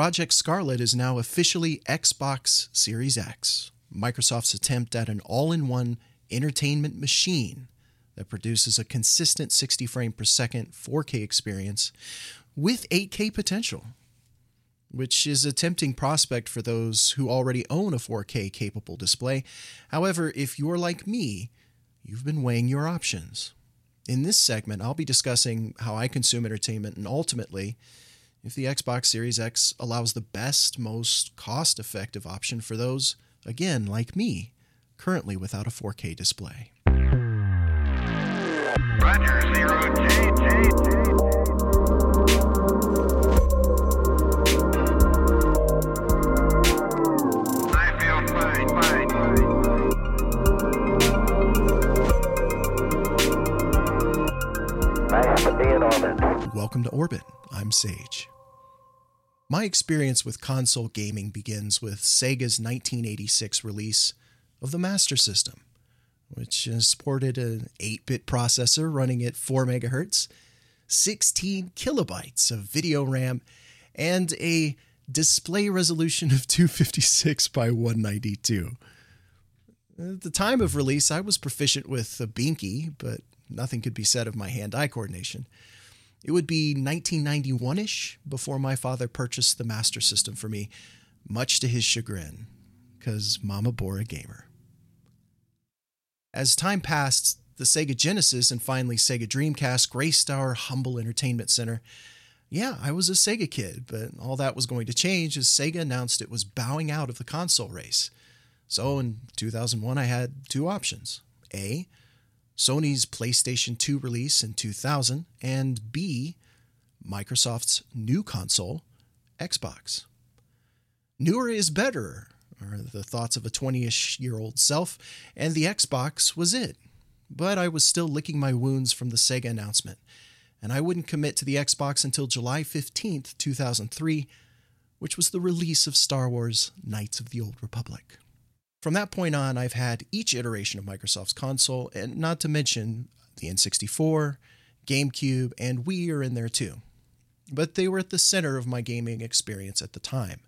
Project Scarlett is now officially Xbox Series X, Microsoft's attempt at an all in one entertainment machine that produces a consistent 60 frame per second 4K experience with 8K potential, which is a tempting prospect for those who already own a 4K capable display. However, if you're like me, you've been weighing your options. In this segment, I'll be discussing how I consume entertainment and ultimately, if the Xbox Series X allows the best, most cost effective option for those, again, like me, currently without a 4K display. Roger. Welcome to Orbit. I'm Sage. My experience with console gaming begins with Sega's 1986 release of the Master System, which has sported an 8 bit processor running at 4 MHz, 16 kilobytes of video RAM, and a display resolution of 256 by 192. At the time of release, I was proficient with the Binky, but nothing could be said of my hand eye coordination. It would be 1991 ish before my father purchased the Master System for me, much to his chagrin, because Mama bore a gamer. As time passed, the Sega Genesis and finally Sega Dreamcast graced our humble entertainment center. Yeah, I was a Sega kid, but all that was going to change as Sega announced it was bowing out of the console race. So in 2001, I had two options A, Sony's PlayStation 2 release in 2000, and B, Microsoft's new console, Xbox. Newer is better, are the thoughts of a 20 ish year old self, and the Xbox was it. But I was still licking my wounds from the Sega announcement, and I wouldn't commit to the Xbox until July 15th, 2003, which was the release of Star Wars Knights of the Old Republic. From that point on, I've had each iteration of Microsoft's console, and not to mention the N64, GameCube, and Wii are in there too. But they were at the center of my gaming experience at the time.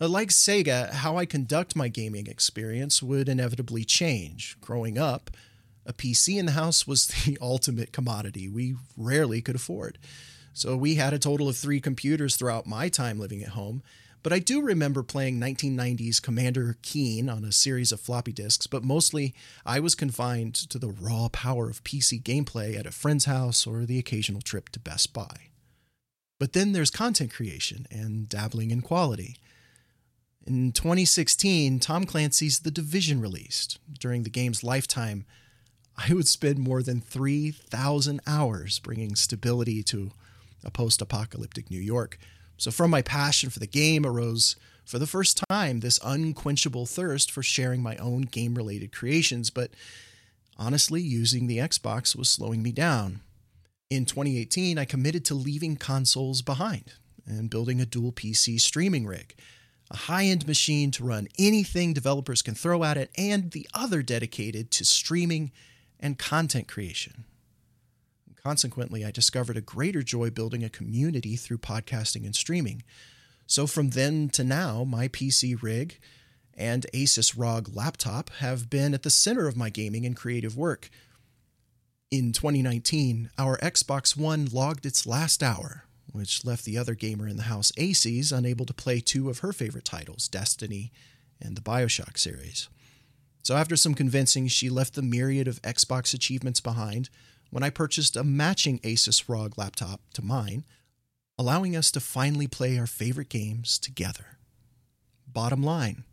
Uh, like Sega, how I conduct my gaming experience would inevitably change. Growing up, a PC in the house was the ultimate commodity we rarely could afford. So we had a total of three computers throughout my time living at home, but I do remember playing 1990s Commander Keen on a series of floppy disks, but mostly I was confined to the raw power of PC gameplay at a friend's house or the occasional trip to Best Buy. But then there's content creation and dabbling in quality. In 2016, Tom Clancy's The Division released. During the game's lifetime, I would spend more than 3,000 hours bringing stability to a post apocalyptic New York so, from my passion for the game arose, for the first time, this unquenchable thirst for sharing my own game related creations. But honestly, using the Xbox was slowing me down. In 2018, I committed to leaving consoles behind and building a dual PC streaming rig, a high end machine to run anything developers can throw at it, and the other dedicated to streaming and content creation. Consequently, I discovered a greater joy building a community through podcasting and streaming. So from then to now, my PC rig and Asus ROG laptop have been at the center of my gaming and creative work. In 2019, our Xbox One logged its last hour, which left the other gamer in the house, Aces, unable to play two of her favorite titles, Destiny and the Bioshock series. So, after some convincing, she left the myriad of Xbox achievements behind when I purchased a matching Asus ROG laptop to mine, allowing us to finally play our favorite games together. Bottom line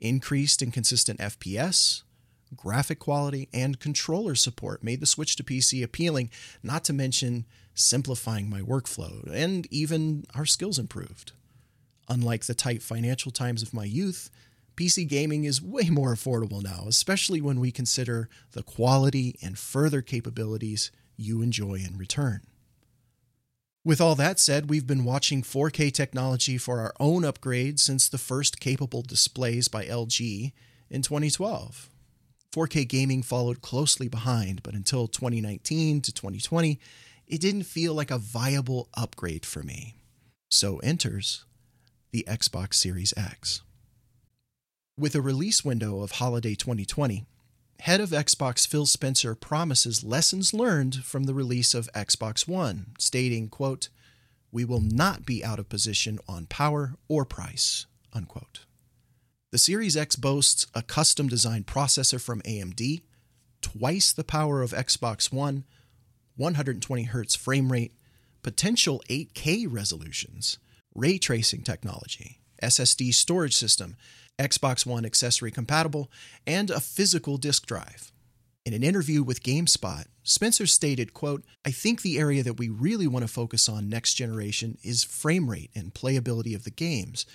increased and consistent FPS, graphic quality, and controller support made the switch to PC appealing, not to mention simplifying my workflow, and even our skills improved. Unlike the tight financial times of my youth, PC gaming is way more affordable now, especially when we consider the quality and further capabilities you enjoy in return. With all that said, we've been watching 4K technology for our own upgrades since the first capable displays by LG in 2012. 4K gaming followed closely behind, but until 2019 to 2020, it didn't feel like a viable upgrade for me. So enters the Xbox Series X. With a release window of holiday 2020, head of Xbox Phil Spencer promises lessons learned from the release of Xbox One, stating, quote, "We will not be out of position on power or price." Unquote. The Series X boasts a custom designed processor from AMD, twice the power of Xbox One, 120 Hz frame rate, potential 8K resolutions, ray tracing technology, SSD storage system, Xbox One accessory compatible, and a physical disk drive. In an interview with GameSpot, Spencer stated, quote, I think the area that we really want to focus on next generation is frame rate and playability of the games,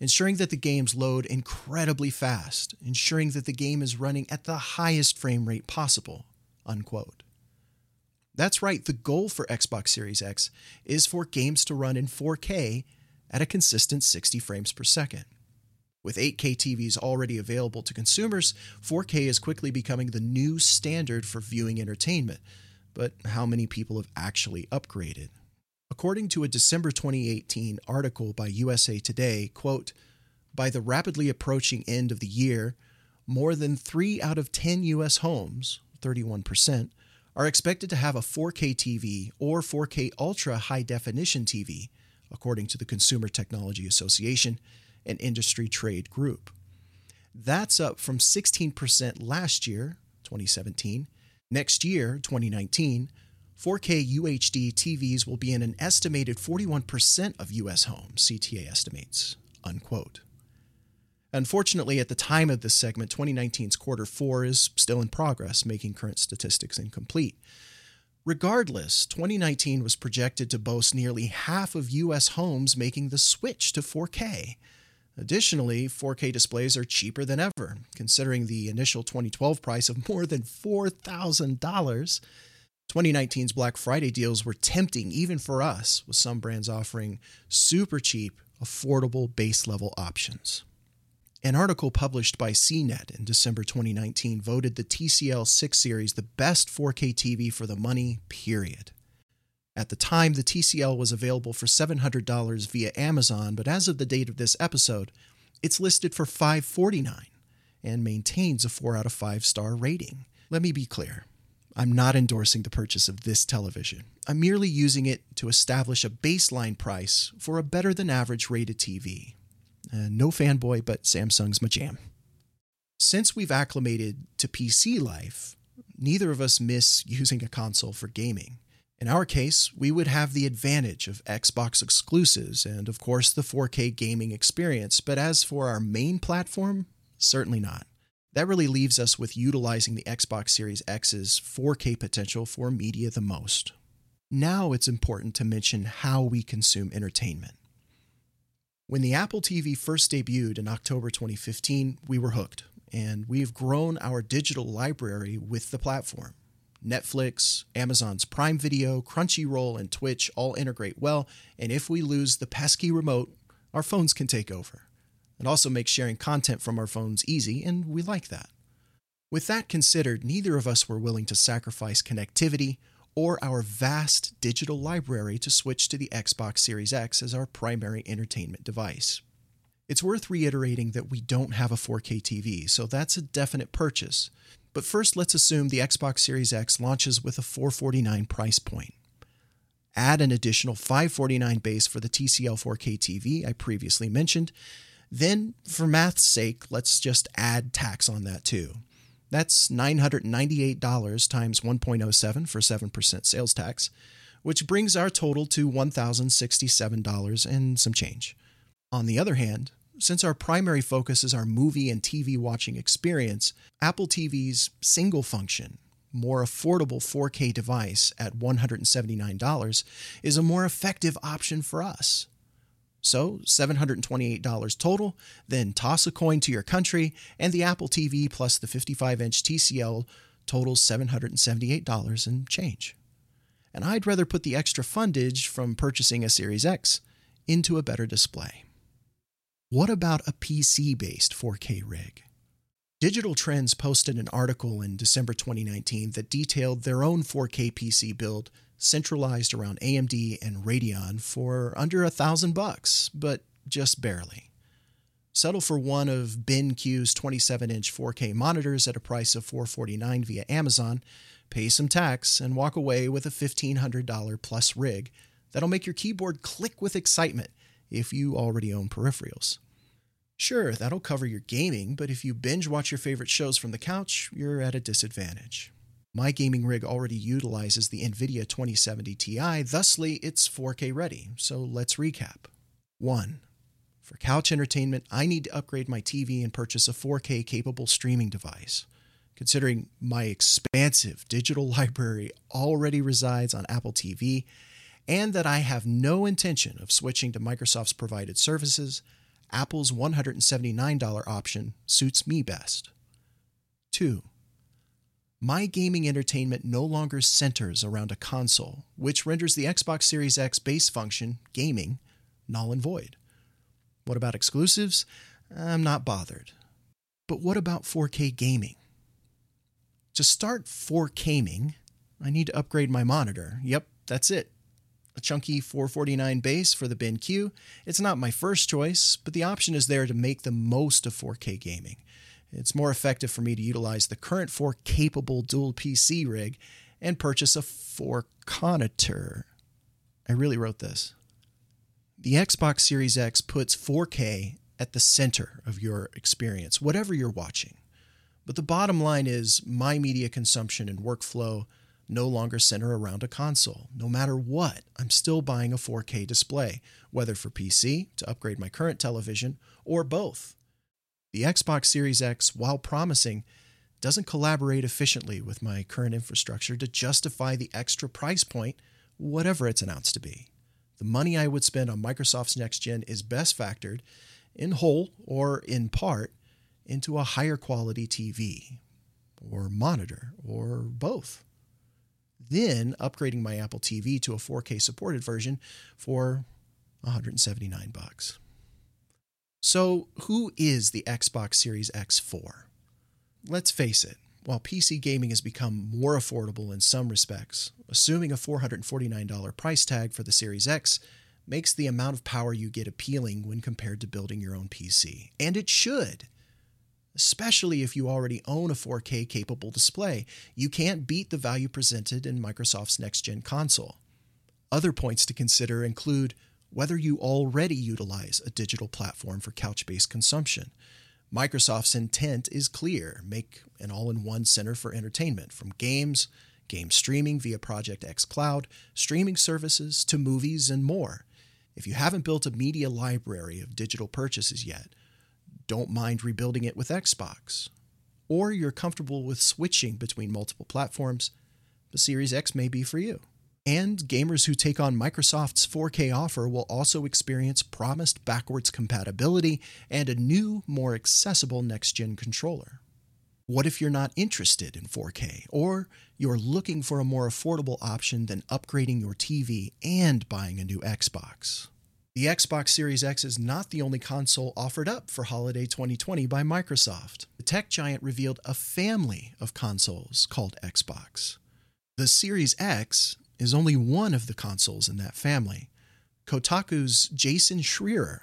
ensuring that the games load incredibly fast, ensuring that the game is running at the highest frame rate possible, unquote. That's right, the goal for Xbox Series X is for games to run in 4K at a consistent 60 frames per second. With 8K TVs already available to consumers, 4K is quickly becoming the new standard for viewing entertainment. But how many people have actually upgraded? According to a December 2018 article by USA Today, quote, by the rapidly approaching end of the year, more than 3 out of 10 US homes, 31%, are expected to have a 4K TV or 4K ultra high definition TV, according to the Consumer Technology Association an industry trade group. That's up from 16% last year, 2017. Next year, 2019, 4K UHD TVs will be in an estimated 41% of US homes, CTA estimates. Unquote. Unfortunately, at the time of this segment, 2019's quarter four is still in progress, making current statistics incomplete. Regardless, 2019 was projected to boast nearly half of US homes making the switch to 4K. Additionally, 4K displays are cheaper than ever, considering the initial 2012 price of more than $4,000. 2019's Black Friday deals were tempting even for us, with some brands offering super cheap, affordable base level options. An article published by CNET in December 2019 voted the TCL 6 series the best 4K TV for the money, period. At the time, the TCL was available for $700 via Amazon, but as of the date of this episode, it's listed for 549 and maintains a 4 out of 5 star rating. Let me be clear. I'm not endorsing the purchase of this television. I'm merely using it to establish a baseline price for a better than average rated TV. Uh, no fanboy, but Samsung's my jam. Since we've acclimated to PC life, neither of us miss using a console for gaming. In our case, we would have the advantage of Xbox exclusives and, of course, the 4K gaming experience, but as for our main platform, certainly not. That really leaves us with utilizing the Xbox Series X's 4K potential for media the most. Now it's important to mention how we consume entertainment. When the Apple TV first debuted in October 2015, we were hooked, and we've grown our digital library with the platform. Netflix, Amazon's Prime Video, Crunchyroll, and Twitch all integrate well, and if we lose the pesky remote, our phones can take over. It also makes sharing content from our phones easy, and we like that. With that considered, neither of us were willing to sacrifice connectivity or our vast digital library to switch to the Xbox Series X as our primary entertainment device. It's worth reiterating that we don't have a 4K TV, so that's a definite purchase. But first, let's assume the Xbox Series X launches with a 449 price point. Add an additional 549 base for the TCL 4K TV I previously mentioned. Then, for math's sake, let's just add tax on that too. That's $998 times 1.07 for 7% sales tax, which brings our total to $1,067 and some change. On the other hand, since our primary focus is our movie and TV watching experience, Apple TV's single function, more affordable 4K device at $179 is a more effective option for us. So, $728 total, then toss a coin to your country, and the Apple TV plus the 55 inch TCL totals $778 and change. And I'd rather put the extra fundage from purchasing a Series X into a better display. What about a PC based 4K rig? Digital Trends posted an article in December 2019 that detailed their own 4K PC build centralized around AMD and Radeon for under a thousand bucks, but just barely. Settle for one of BenQ's 27-inch 4K monitors at a price of 449 via Amazon, pay some tax, and walk away with a $1,500 plus rig that'll make your keyboard click with excitement if you already own peripherals. Sure, that'll cover your gaming, but if you binge watch your favorite shows from the couch, you're at a disadvantage. My gaming rig already utilizes the NVIDIA 2070 Ti, thusly, it's 4K ready. So let's recap. 1. For couch entertainment, I need to upgrade my TV and purchase a 4K capable streaming device. Considering my expansive digital library already resides on Apple TV, and that I have no intention of switching to Microsoft's provided services, Apple's $179 option suits me best. 2. My gaming entertainment no longer centers around a console, which renders the Xbox Series X base function, gaming, null and void. What about exclusives? I'm not bothered. But what about 4K gaming? To start 4K gaming, I need to upgrade my monitor. Yep, that's it. A chunky 449 base for the BenQ. It's not my first choice, but the option is there to make the most of 4K gaming. It's more effective for me to utilize the current 4 capable dual PC rig and purchase a 4 Conator. I really wrote this. The Xbox Series X puts 4K at the center of your experience, whatever you're watching. But the bottom line is my media consumption and workflow no longer center around a console. No matter what, I'm still buying a 4K display, whether for PC, to upgrade my current television, or both. The Xbox Series X, while promising, doesn't collaborate efficiently with my current infrastructure to justify the extra price point, whatever it's announced to be. The money I would spend on Microsoft's next gen is best factored, in whole or in part, into a higher quality TV, or monitor, or both. Then upgrading my Apple TV to a 4K supported version for 179 bucks. So, who is the Xbox Series X for? Let's face it, while PC gaming has become more affordable in some respects, assuming a $449 price tag for the Series X makes the amount of power you get appealing when compared to building your own PC. And it should. Especially if you already own a 4K capable display, you can't beat the value presented in Microsoft's next gen console. Other points to consider include whether you already utilize a digital platform for couch based consumption. Microsoft's intent is clear make an all in one center for entertainment, from games, game streaming via Project xCloud, streaming services, to movies, and more. If you haven't built a media library of digital purchases yet, don't mind rebuilding it with Xbox. Or you're comfortable with switching between multiple platforms, the Series X may be for you. And gamers who take on Microsoft's 4K offer will also experience promised backwards compatibility and a new, more accessible next gen controller. What if you're not interested in 4K, or you're looking for a more affordable option than upgrading your TV and buying a new Xbox? The Xbox Series X is not the only console offered up for holiday 2020 by Microsoft. The tech giant revealed a family of consoles called Xbox. The Series X is only one of the consoles in that family. Kotaku's Jason Schreier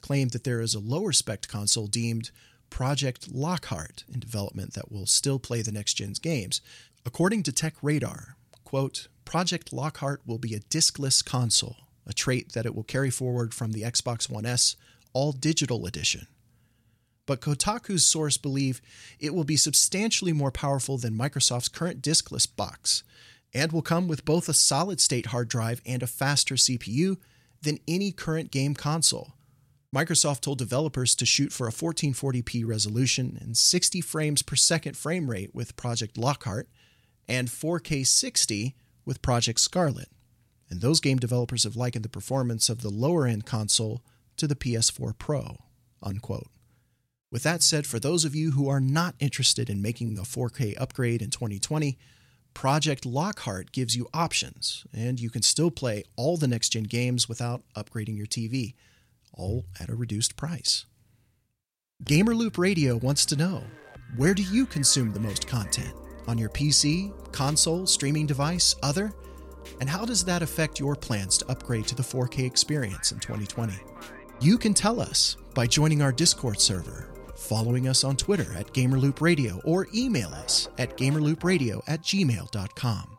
claimed that there is a lower spec console deemed Project Lockhart in development that will still play the next gen's games. According to TechRadar, quote, Project Lockhart will be a diskless console, a trait that it will carry forward from the Xbox One S all digital edition. But Kotaku's source believe it will be substantially more powerful than Microsoft's current diskless box, and will come with both a solid state hard drive and a faster CPU than any current game console. Microsoft told developers to shoot for a 1440p resolution and 60 frames per second frame rate with Project Lockhart and 4K 60 with Project Scarlett. And those game developers have likened the performance of the lower end console to the PS4 Pro. Unquote. With that said, for those of you who are not interested in making a 4K upgrade in 2020, Project Lockhart gives you options, and you can still play all the next gen games without upgrading your TV, all at a reduced price. Gamerloop Radio wants to know where do you consume the most content? On your PC, console, streaming device, other? And how does that affect your plans to upgrade to the 4K experience in 2020? You can tell us by joining our Discord server, following us on Twitter at GamerLoopRadio, or email us at gamerloopradio at gmail.com.